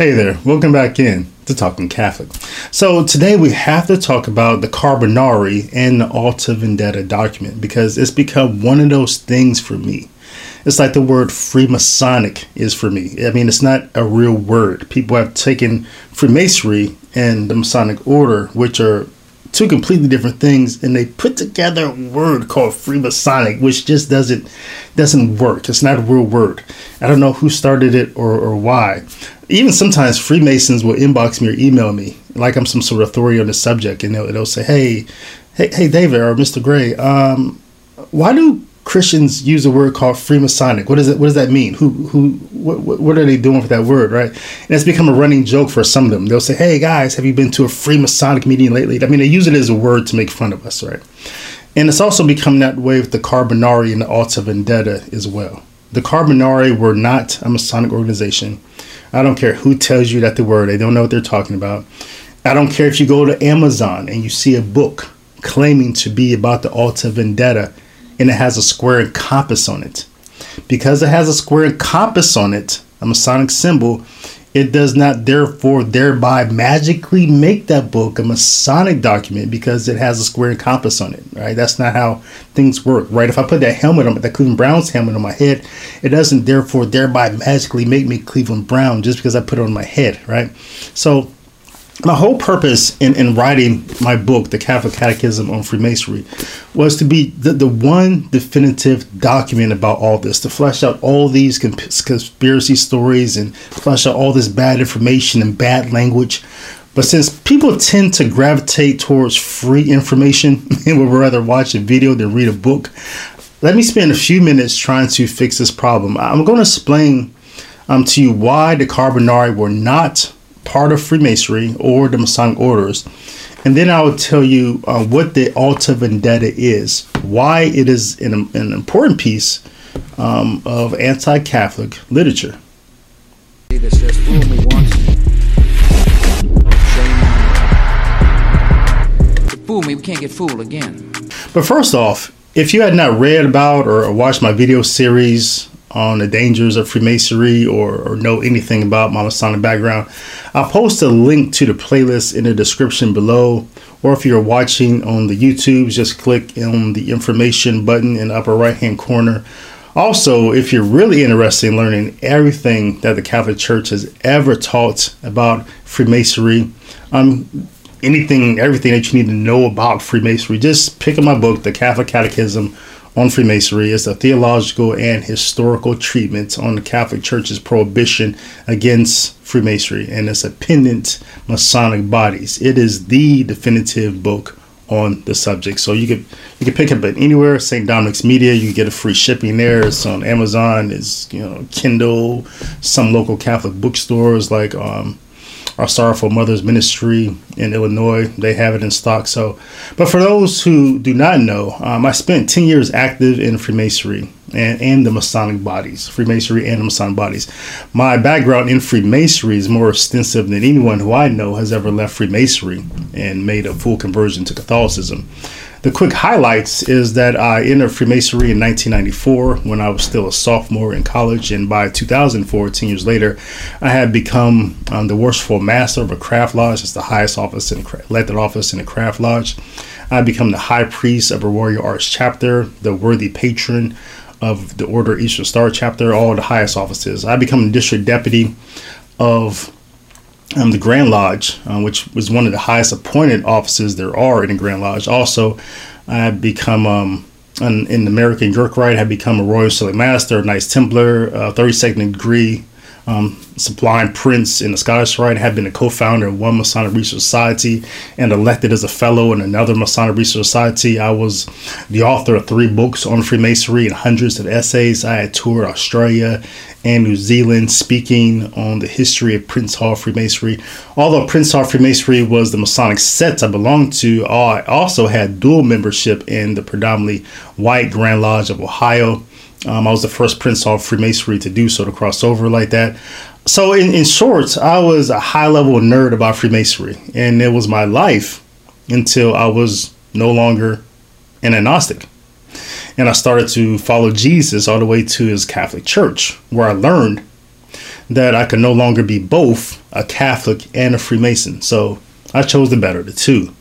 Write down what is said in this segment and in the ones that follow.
Hey there, welcome back in to Talking Catholic. So today we have to talk about the Carbonari and the Alta Vendita document because it's become one of those things for me. It's like the word Freemasonic is for me. I mean, it's not a real word. People have taken Freemasonry and the Masonic Order, which are two completely different things and they put together a word called freemasonic which just doesn't doesn't work. It's not a real word. I don't know who started it or, or why. Even sometimes freemasons will inbox me or email me like i'm some sort of authority on the subject and they'll, they'll say hey hey hey david or mr gray um, why do Christians use a word called Freemasonic. What does it? What does that mean? Who who what, what are they doing with that word, right? And it's become a running joke for some of them. They'll say, "Hey guys, have you been to a Freemasonic meeting lately?" I mean, they use it as a word to make fun of us, right? And it's also become that way with the Carbonari and the Alta Vendita as well. The Carbonari were not a Masonic organization. I don't care who tells you that the word; they don't know what they're talking about. I don't care if you go to Amazon and you see a book claiming to be about the Alta Vendita and it has a square and compass on it. Because it has a square and compass on it, a Masonic symbol, it does not therefore thereby magically make that book a Masonic document because it has a square and compass on it. Right? That's not how things work. Right? If I put that helmet on that Cleveland Browns helmet on my head, it doesn't therefore thereby magically make me Cleveland Brown just because I put it on my head. Right? So my whole purpose in, in writing my book, The Catholic Catechism on Freemasonry, was to be the, the one definitive document about all this, to flesh out all these conspiracy stories and flesh out all this bad information and bad language. But since people tend to gravitate towards free information and would rather watch a video than read a book, let me spend a few minutes trying to fix this problem. I'm going to explain um, to you why the Carbonari were not part of Freemasonry or the Masonic orders. And then I will tell you uh, what the Alta Vendita is, why it is an, an important piece um, of anti Catholic literature. fool me once. Fool me, we can't get fooled again. But first off, if you had not read about or watched my video series on the dangers of Freemasonry or, or know anything about my Masonic background, I'll post a link to the playlist in the description below. Or if you're watching on the YouTube, just click on the information button in the upper right hand corner. Also, if you're really interested in learning everything that the Catholic Church has ever taught about Freemasonry, um, anything, everything that you need to know about Freemasonry, just pick up my book, The Catholic Catechism on Freemasonry is a theological and historical treatment on the Catholic Church's prohibition against Freemasonry and its appendant Masonic bodies. It is the definitive book on the subject. So you could you can pick up it anywhere. St. Dominic's Media, you get a free shipping there. It's on Amazon. It's you know Kindle. Some local Catholic bookstores like um, our Sorrowful Mothers Ministry in Illinois. They have it in stock. So, but for those who do not know, um, I spent 10 years active in Freemasonry and, and the Masonic bodies, Freemasonry and the Masonic bodies. My background in Freemasonry is more extensive than anyone who I know has ever left Freemasonry and made a full conversion to Catholicism. The quick highlights is that I entered Freemasonry in 1994 when I was still a sophomore in college, and by 2004, 10 years later, I had become um, the worshipful master of a craft lodge. It's the highest office in elected office in a craft lodge. I become the high priest of a Royal Arch chapter, the worthy patron of the Order Eastern Star chapter, all the highest offices. I become the district deputy of um, the Grand Lodge, uh, which was one of the highest appointed offices there are in the Grand Lodge. Also, I have become um, an, in the American York Rite, have become a Royal Select Master, Knights Templar, uh, 32nd degree um, Sublime Prince in the Scottish Rite, had been a co-founder of one Masonic Research Society and elected as a fellow in another Masonic Research Society. I was the author of three books on Freemasonry and hundreds of essays. I had toured Australia and New Zealand speaking on the history of Prince Hall Freemasonry. Although Prince Hall Freemasonry was the Masonic sect I belonged to, I also had dual membership in the predominantly white Grand Lodge of Ohio um, I was the first Prince Hall Freemasonry to do so, to cross over like that. So, in, in short, I was a high level nerd about Freemasonry, and it was my life until I was no longer an agnostic. And I started to follow Jesus all the way to his Catholic Church, where I learned that I could no longer be both a Catholic and a Freemason. So I chose the better, of the two.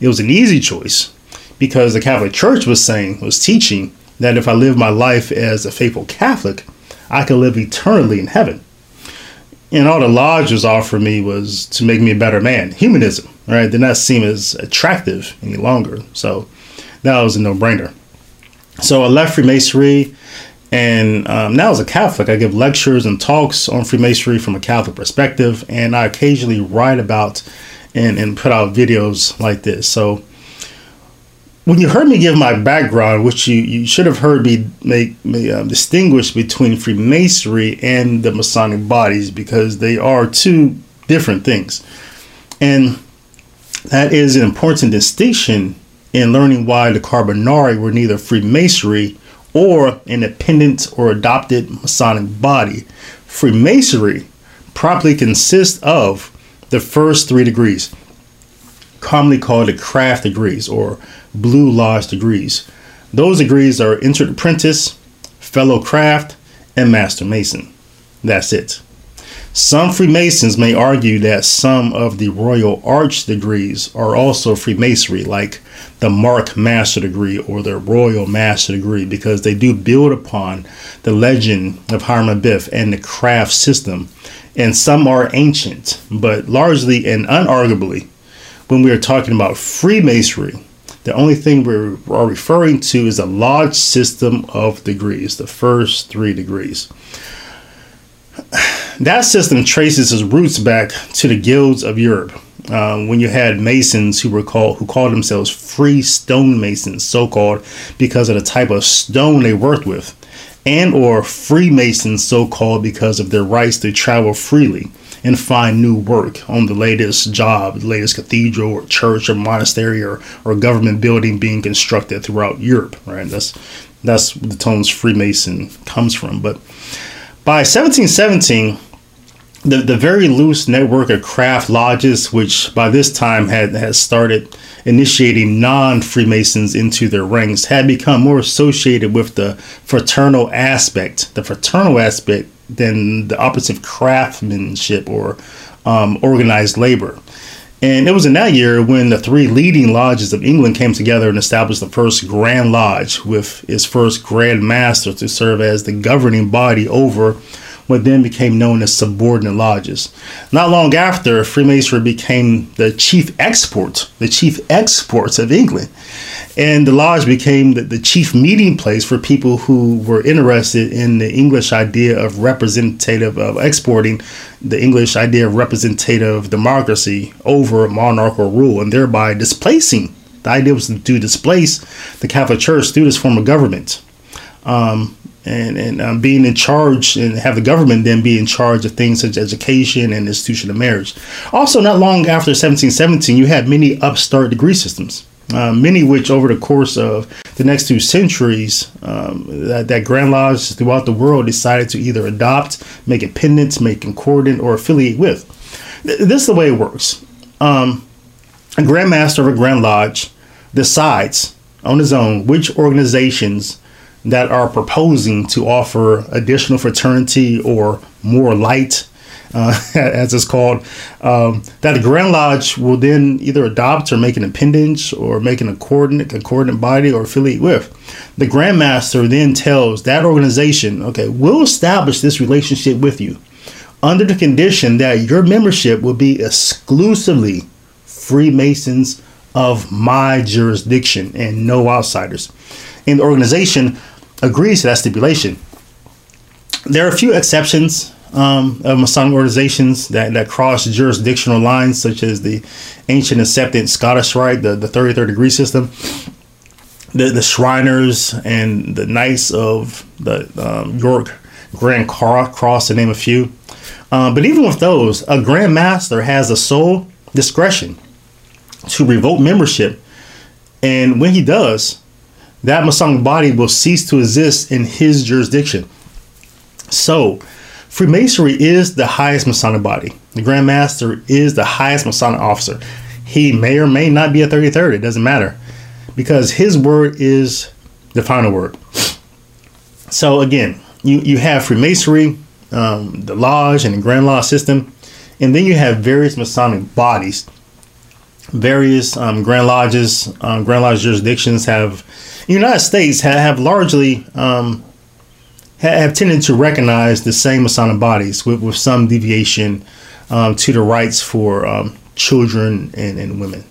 It was an easy choice because the Catholic Church was saying, was teaching that if I live my life as a faithful Catholic, I could live eternally in heaven. And all the lodges offered me was to make me a better man. Humanism, right, did not seem as attractive any longer. So that was a no brainer. So I left Freemasonry, and um, now as a Catholic, I give lectures and talks on Freemasonry from a Catholic perspective, and I occasionally write about and, and put out videos like this. So when you heard me give my background, which you, you should have heard me make me uh, distinguish between Freemasonry and the Masonic bodies because they are two different things. And that is an important distinction in learning why the Carbonari were neither Freemasonry or an independent or adopted Masonic body. Freemasonry properly consists of the first three degrees, commonly called the craft degrees or blue lodge degrees. Those degrees are entered apprentice, fellow craft, and master mason. That's it. Some Freemasons may argue that some of the Royal Arch degrees are also Freemasonry, like the Mark Master degree or the Royal Master degree, because they do build upon the legend of Hiram Abiff and the craft system. And some are ancient, but largely and unarguably, when we are talking about Freemasonry, the only thing we are referring to is a lodge system of degrees, the first three degrees. That system traces its roots back to the guilds of Europe. Um, when you had masons who were called who called themselves free stone masons, so called because of the type of stone they worked with, and or freemasons, so called because of their rights to travel freely and find new work on the latest job, the latest cathedral or church or monastery or, or government building being constructed throughout Europe. Right, that's that's the tones Freemason comes from. But by 1717 the, the very loose network of craft lodges, which by this time had, had started initiating non Freemasons into their ranks, had become more associated with the fraternal aspect, the fraternal aspect, than the opposite of craftsmanship or um, organized labor. And it was in that year when the three leading lodges of England came together and established the first Grand Lodge with its first Grand Master to serve as the governing body over what then became known as subordinate lodges. Not long after, Freemasonry became the chief export, the chief exports of England. And the lodge became the, the chief meeting place for people who were interested in the English idea of representative, of exporting the English idea of representative democracy over monarchical rule and thereby displacing. The idea was to displace the Catholic Church through this form of government. Um, and and um, being in charge and have the government then be in charge of things such as education and institution of marriage. Also, not long after 1717, you had many upstart degree systems. Uh, many which over the course of the next two centuries um, that, that grand lodges throughout the world decided to either adopt make it pendant make concordant or affiliate with. This is the way it works. Um, a grand master of a grand lodge decides on his own which organizations that are proposing to offer additional fraternity or more light, uh, as it's called, um, that the Grand Lodge will then either adopt or make an appendage or make an accordant, concordant body or affiliate with. The Grand Master then tells that organization, okay, we'll establish this relationship with you under the condition that your membership will be exclusively Freemasons of my jurisdiction and no outsiders. And the organization agrees to that stipulation. There are a few exceptions um, of Masonic organizations that, that cross jurisdictional lines, such as the ancient accepted Scottish Rite, the, the 33rd degree system, the, the Shriners, and the Knights of the um, York Grand Cross, to name a few. Um, but even with those, a Grand Master has the sole discretion to revoke membership. And when he does, that Masonic body will cease to exist in his jurisdiction. So, Freemasonry is the highest Masonic body. The Grand Master is the highest Masonic officer. He may or may not be a 33rd, it doesn't matter, because his word is the final word. So, again, you, you have Freemasonry um, the lodge and the grand lodge system, and then you have various Masonic bodies. Various um, grand lodges, um, grand lodge jurisdictions have, United States have, have largely um, have tended to recognize the same Masonic bodies with, with some deviation um, to the rights for um, children and, and women.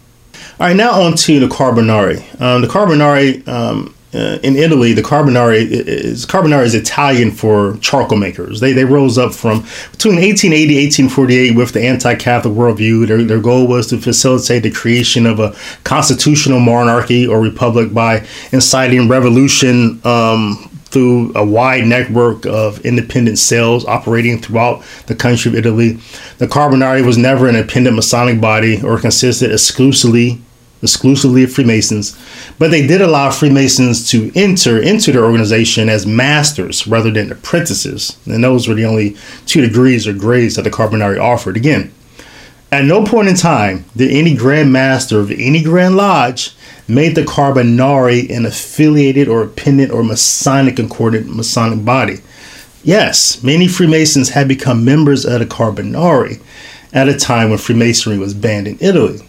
All right, now on to the Carbonari. Um, the Carbonari um, uh, in Italy, the Carbonari is Carbonari is Italian for charcoal makers. They they rose up from between 1880 1848 with the anti-Catholic worldview. Their, their goal was to facilitate the creation of a constitutional monarchy or republic by inciting revolution um, through a wide network of independent cells operating throughout the country of Italy. The Carbonari was never an independent Masonic body or consisted exclusively exclusively of Freemasons, but they did allow Freemasons to enter into their organization as masters rather than apprentices. And those were the only two degrees or grades that the Carbonari offered. Again, at no point in time did any Grand Master of any Grand Lodge made the Carbonari an affiliated or appendant or Masonic concordant Masonic body. Yes, many Freemasons had become members of the Carbonari at a time when Freemasonry was banned in Italy.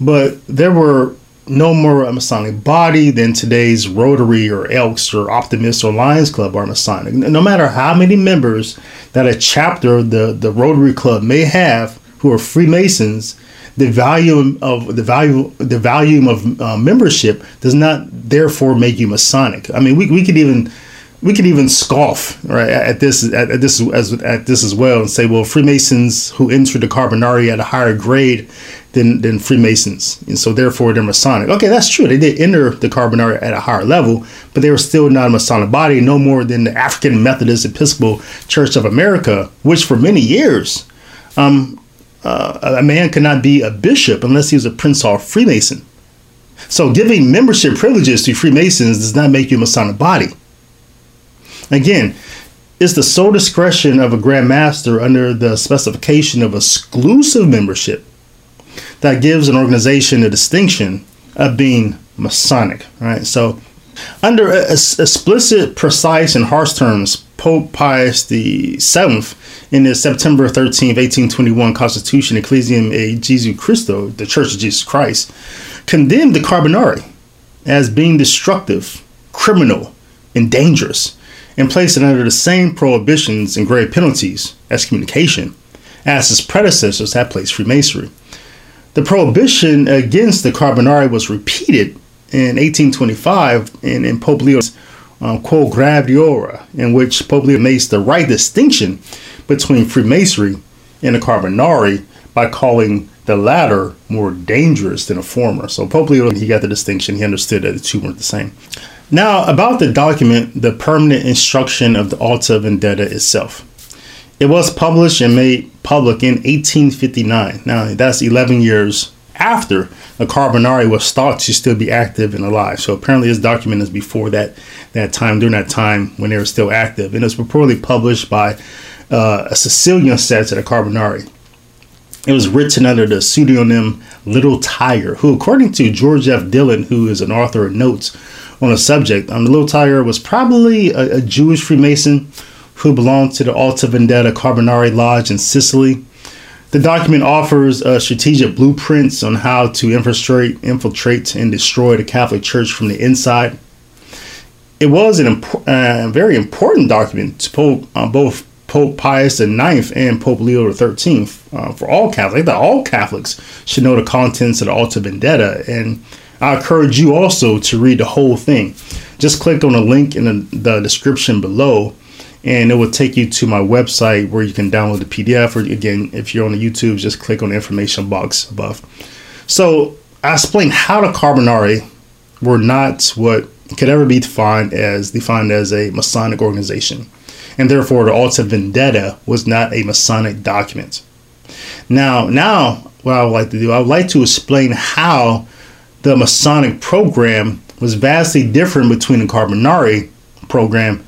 But there were no more a Masonic body than today's Rotary or Elks or Optimist or Lions Club are Masonic. No matter how many members that a chapter of the, the Rotary Club may have who are Freemasons, the value of the value the volume of uh, membership does not therefore make you Masonic. I mean, we, we could even we could even scoff right at this at, at this as at this as well and say, well, Freemasons who enter the Carbonari at a higher grade than than Freemasons, and so therefore they're Masonic. Okay, that's true. They did enter the Carbonari at a higher level, but they were still not a Masonic body, no more than the African Methodist Episcopal Church of America, which for many years um, uh, a man cannot be a bishop unless he was a Prince Hall Freemason. So giving membership privileges to Freemasons does not make you a Masonic body. Again, it's the sole discretion of a Grand Master under the specification of exclusive membership that gives an organization the distinction of being Masonic. Right. So under explicit, precise, and harsh terms, Pope Pius VII, in his September 13, 1821 Constitution Ecclesiam e Jesu Christo, the Church of Jesus Christ, condemned the Carbonari as being destructive, criminal, and dangerous, and placed it under the same prohibitions and grave penalties, excommunication, as his predecessors had placed Freemasonry. The prohibition against the Carbonari was repeated in 1825 in, in Pope Leo's um, Quo Graviora, in which Pope makes the right distinction between Freemasonry and the Carbonari by calling the latter more dangerous than the former. So Pope Leo, he got the distinction. He understood that the two weren't the same. Now, about the document, the permanent instruction of the Alta Vendita itself. It was published and made public in 1859. Now, that's 11 years after the Carbonari was thought to still be active and alive. So apparently, this document is before that that time, during that time when they were still active, and it was reportedly published by uh, a Sicilian set of the Carbonari. It was written under the pseudonym Little Tiger, who, according to George F. Dillon, who is an author of notes on the subject, um, the Little Tiger was probably a, a Jewish Freemason who belonged to the Alta Vendita Carbonari Lodge in Sicily. The document offers strategic blueprints on how to infiltrate, infiltrate, and destroy the Catholic Church from the inside. It was a imp- uh, very important document to Pope, uh, both Pope Pius IX and Pope Leo XIII uh, for all Catholics. That all Catholics should know the contents of the Alta Vendita, and I encourage you also to read the whole thing. Just click on the link in the, the description below and it will take you to my website where you can download the PDF. Or again, if you're on the YouTube, just click on the information box above. So I explained how the Carbonari were not what could ever be defined as defined as a Masonic organization, and therefore the Alta Vendita was not a Masonic document. Now, now what I would like to do, I would like to explain how the Masonic program was vastly different between the Carbonari program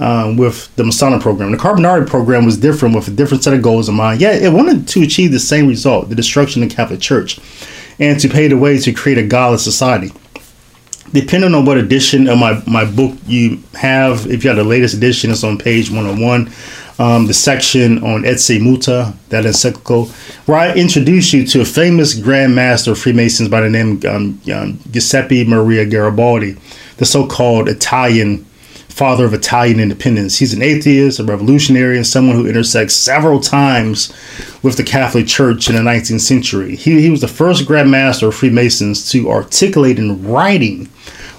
um, with the Masonic program. The Carbonari program was different with a different set of goals in mind. Yeah, it wanted to achieve the same result, the destruction of the Catholic Church, and to pave the way to create a godless society. Depending on what edition of my, my book you have, if you have the latest edition, it's on page 101. um, the section on Etsi Multa, that encyclical, where I introduce you to a famous Grand Master of Freemasons by the name um, um, Giuseppe Maria Garibaldi, the so-called Italian father of Italian independence. He's an atheist, a revolutionary, and someone who intersects several times with the Catholic Church in the 19th century. He, he was the first Grand Master of Freemasons to articulate in writing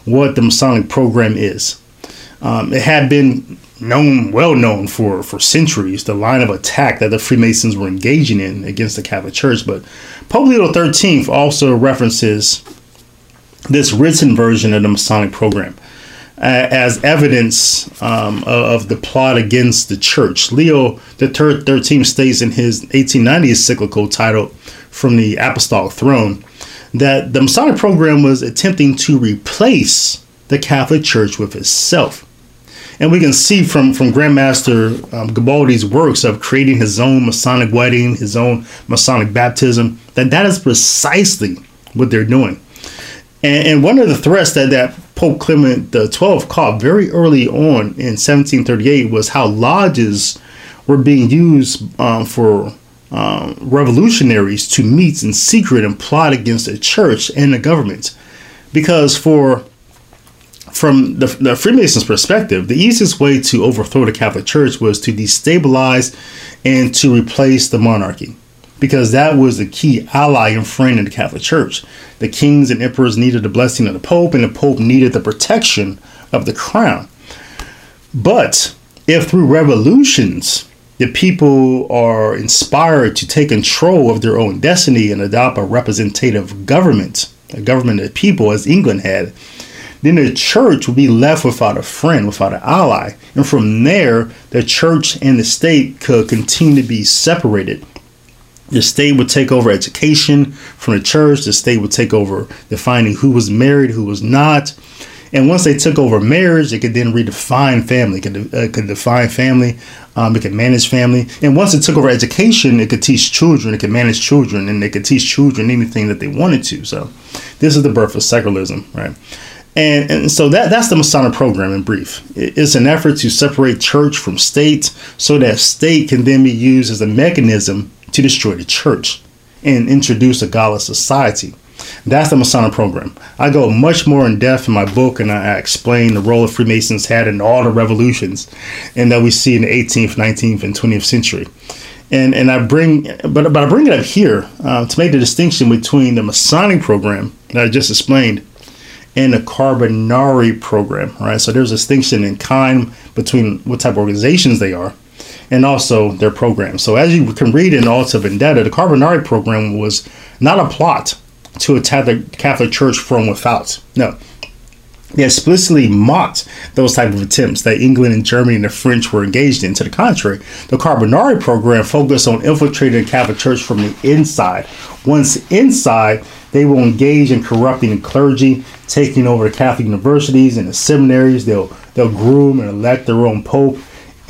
what the Masonic program is. Um, it had been known, well known for, for centuries, the line of attack that the Freemasons were engaging in against the Catholic Church. But Pope Leo XIII also references this written version of the Masonic program as evidence um, of, of, the plot against the church. Leo the 13th states in his 1890 cyclical titled From the Apostolic Throne that the Masonic program was attempting to replace the Catholic Church with itself. And we can see from, from Grandmaster um, works of creating his own Masonic wedding, his own Masonic baptism, that that is precisely what they're doing. And, and one of the threats that, that Pope Clement XII caught very early on in 1738 was how lodges were being used um, for um, revolutionaries to meet in secret and plot against the church and the government. Because for from the, the, Freemasons' perspective, the easiest way to overthrow the Catholic Church was to destabilize and to replace the monarchy, because that was the key ally and friend in the Catholic Church. The kings and emperors needed the blessing of the Pope, and the Pope needed the protection of the crown. But if through revolutions the people are inspired to take control of their own destiny and adopt a representative government, a government of people, as England had, then the church will be left without a friend, without an ally. And from there, the church and the state could continue to be separated. The state would take over education from the church. The state would take over defining who was married, who was not. And once they took over marriage, it could then redefine family. Could, uh, could define family. Um, it could manage family. And once it took over education, it could teach children. It could manage children, and they could teach children anything that they wanted to. So, this is the birth of secularism, right? And, and so that, that's the Masonic program in brief. It's an effort to separate church from state so that state can then be used as a mechanism to destroy the church and introduce a godless society. That's the Masonic program. I go much more in depth in my book and I explain the role of Freemasons had in all the revolutions and that we see in the 18th, 19th, and 20th century. And, and I bring, but, but I bring it up here uh, to make the distinction between the Masonic program that I just explained and the Carbonari program, right? So there's a distinction in kind between what type of organizations they are and also their program. So as you can read in Alta Vendita, the Carbonari program was not a plot to attack the Catholic Church from without. No. They explicitly mocked those type of attempts that England and Germany and the French were engaged in. To the contrary, the Carbonari program focused on infiltrating the Catholic Church from the inside. Once inside, they will engage in corrupting the clergy, taking over the Catholic universities and the seminaries. They'll they'll groom and elect their own pope,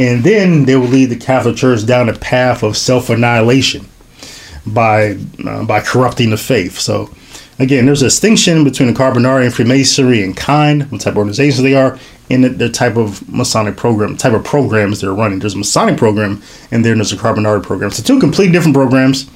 and then they will lead the Catholic Church down a path of self annihilation by uh, by corrupting the faith. So again, there's a distinction between the Carbonari and Freemasonry and kind, what type of organizations they are, and the, the, type of Masonic program, type of programs they're running. There's a Masonic program, and then there's a Carbonari program. So two complete different programs.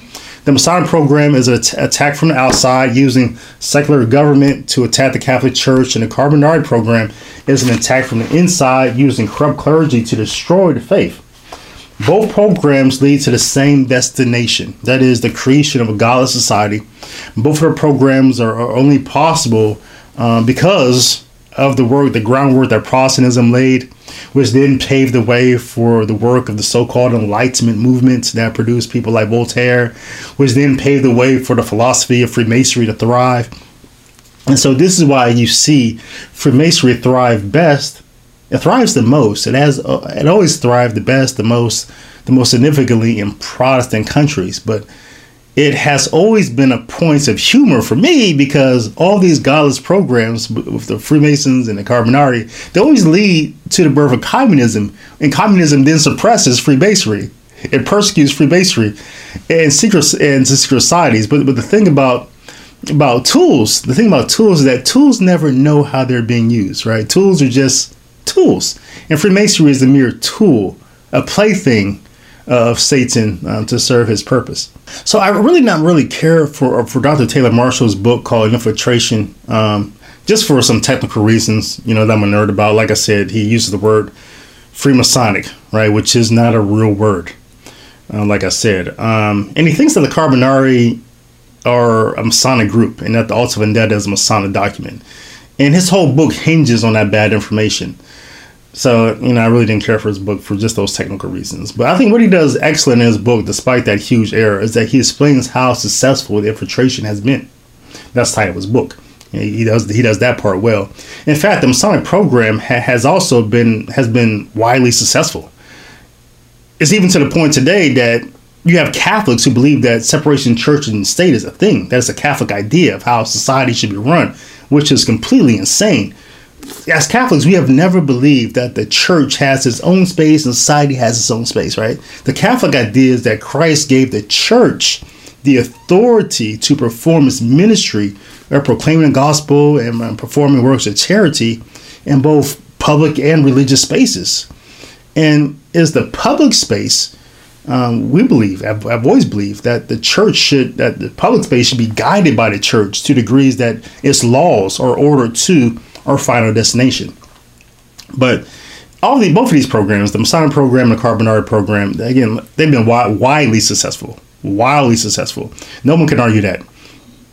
The Masonic program is an attack from the outside using secular government to attack the Catholic Church, and the Carbonari program is an attack from the inside using corrupt clergy to destroy the faith. Both programs lead to the same destination, that is, the creation of a godless society. Both of the programs are, are only possible um, because of the work, the groundwork that Protestantism laid, which then paved the way for the work of the so called Enlightenment movements that produced people like Voltaire, which then paved the way for the philosophy of Freemasonry to thrive. And so, this is why you see Freemasonry thrive best. It thrives the most. It has. Uh, it always thrived the best, the most, the most significantly in Protestant countries. But it has always been a point of humor for me because all these godless programs with the Freemasons and the Carbonari, they always lead to the birth of communism, and communism then suppresses Freemasonry. It persecutes Freemasonry and secret and secret societies. But but the thing about about tools, the thing about tools is that tools never know how they're being used, right? Tools are just tools, and Freemasonry is a mere tool a plaything of Satan um, to serve his purpose. So I really not really care for for Dr. Taylor Marshall's book called Infiltration, um, just for some technical reasons, you know, that I'm a nerd about. Like I said, he uses the word Freemasonic, right, which is not a real word. Uh, like I said, um, and he thinks that the Carbonari are a Masonic group and that the Alta Vendita is a Masonic document. And his whole book hinges on that bad information. So, you know, I really didn't care for his book for just those technical reasons. But I think what he does excellent in his book, despite that huge error, is that he explains how successful the infiltration has been. That's the title of his book. He does he does that part well. In fact, the Masonic program ha- has also been has been widely successful. It's even to the point today that you have Catholics who believe that separation church and state is a thing. That's a Catholic idea of how society should be run, which is completely insane as Catholics, we have never believed that the church has its own space and society has its own space, right? The Catholic idea is that Christ gave the church the authority to perform its ministry by proclaiming the gospel and performing works of charity in both public and religious spaces. And is the public space, um, we believe, I've, I've, always believed that the church should, that the public space should be guided by the church to degrees that its laws are ordered to our final destination. But all the both of these programs, the Masonic program and the Carbonari program, again, they've been widely successful. Wildly successful. No one can argue that.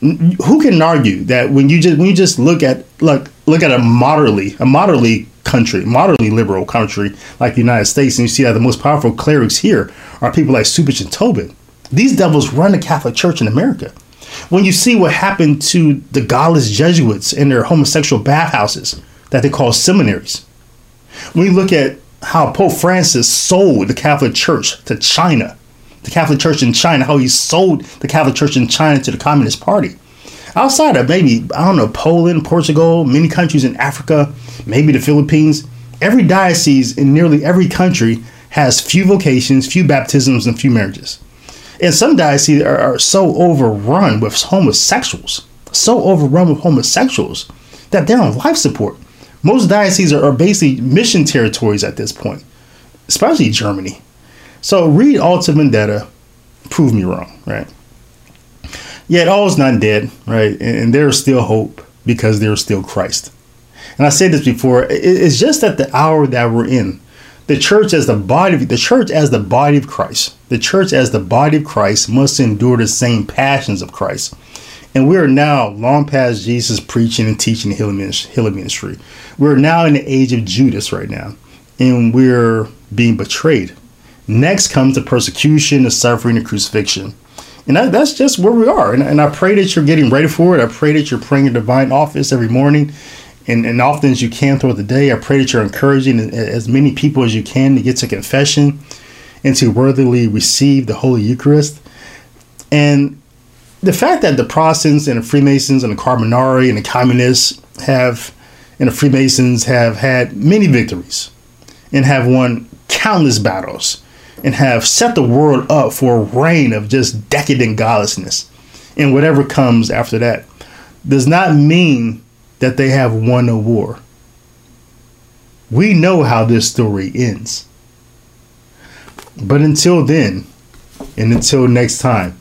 Who can argue that when you just when you just look at look look at a moderately a moderately country, moderately liberal country like the United States, and you see that the most powerful clerics here are people like Cupich and Tobin. These devils run the Catholic Church in America. When you see what happened to the godless Jesuits in their homosexual bathhouses that they call seminaries, when you look at how Pope Francis sold the Catholic Church to China, the Catholic Church in China, how he sold the Catholic Church in China to the Communist Party. Outside of maybe, I don't know, Poland, Portugal, many countries in Africa, maybe the Philippines, every diocese in nearly every country has few vocations, few baptisms, and few marriages. And some dioceses are, are so overrun with homosexuals, so overrun with homosexuals that they're on life support. Most dioceses are, are basically mission territories at this point, especially Germany. So read Alta Vendita, prove me wrong, right? Yet all is not dead, right? And, and there is still hope because there is still Christ. And I said this before, it's just at the hour that we're in the church as the body the church as the body of Christ. The church as the body of Christ must endure the same passions of Christ. And we are now long past Jesus preaching and teaching the healing ministry. We're now in the age of Judas right now, and we're being betrayed. Next comes the persecution, the suffering, the crucifixion. And that, that's just where we are. And, and I pray that you're getting ready for it. I pray that you're praying your divine office every morning and, and often as you can throughout the day. I pray that you're encouraging as many people as you can to get to confession and to worthily receive the Holy Eucharist. And the fact that the Protestants and the Freemasons and the Carbonari and the Communists have, and the Freemasons have had many victories and have won countless battles and have set the world up for a reign of just decadent godlessness and whatever comes after that does not mean that they have won a war. We know how this story ends. But until then, and until next time,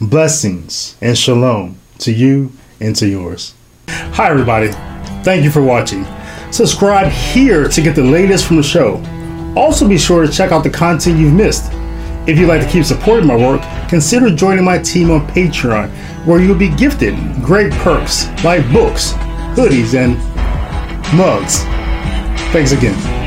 blessings and shalom to you and to yours. Hi, everybody. Thank you for watching. Subscribe here to get the latest from the show. Also, be sure to check out the content you've missed. If you'd like to keep supporting my work, consider joining my team on Patreon, where you'll be gifted great perks like books hoodies, and mugs. Thanks again.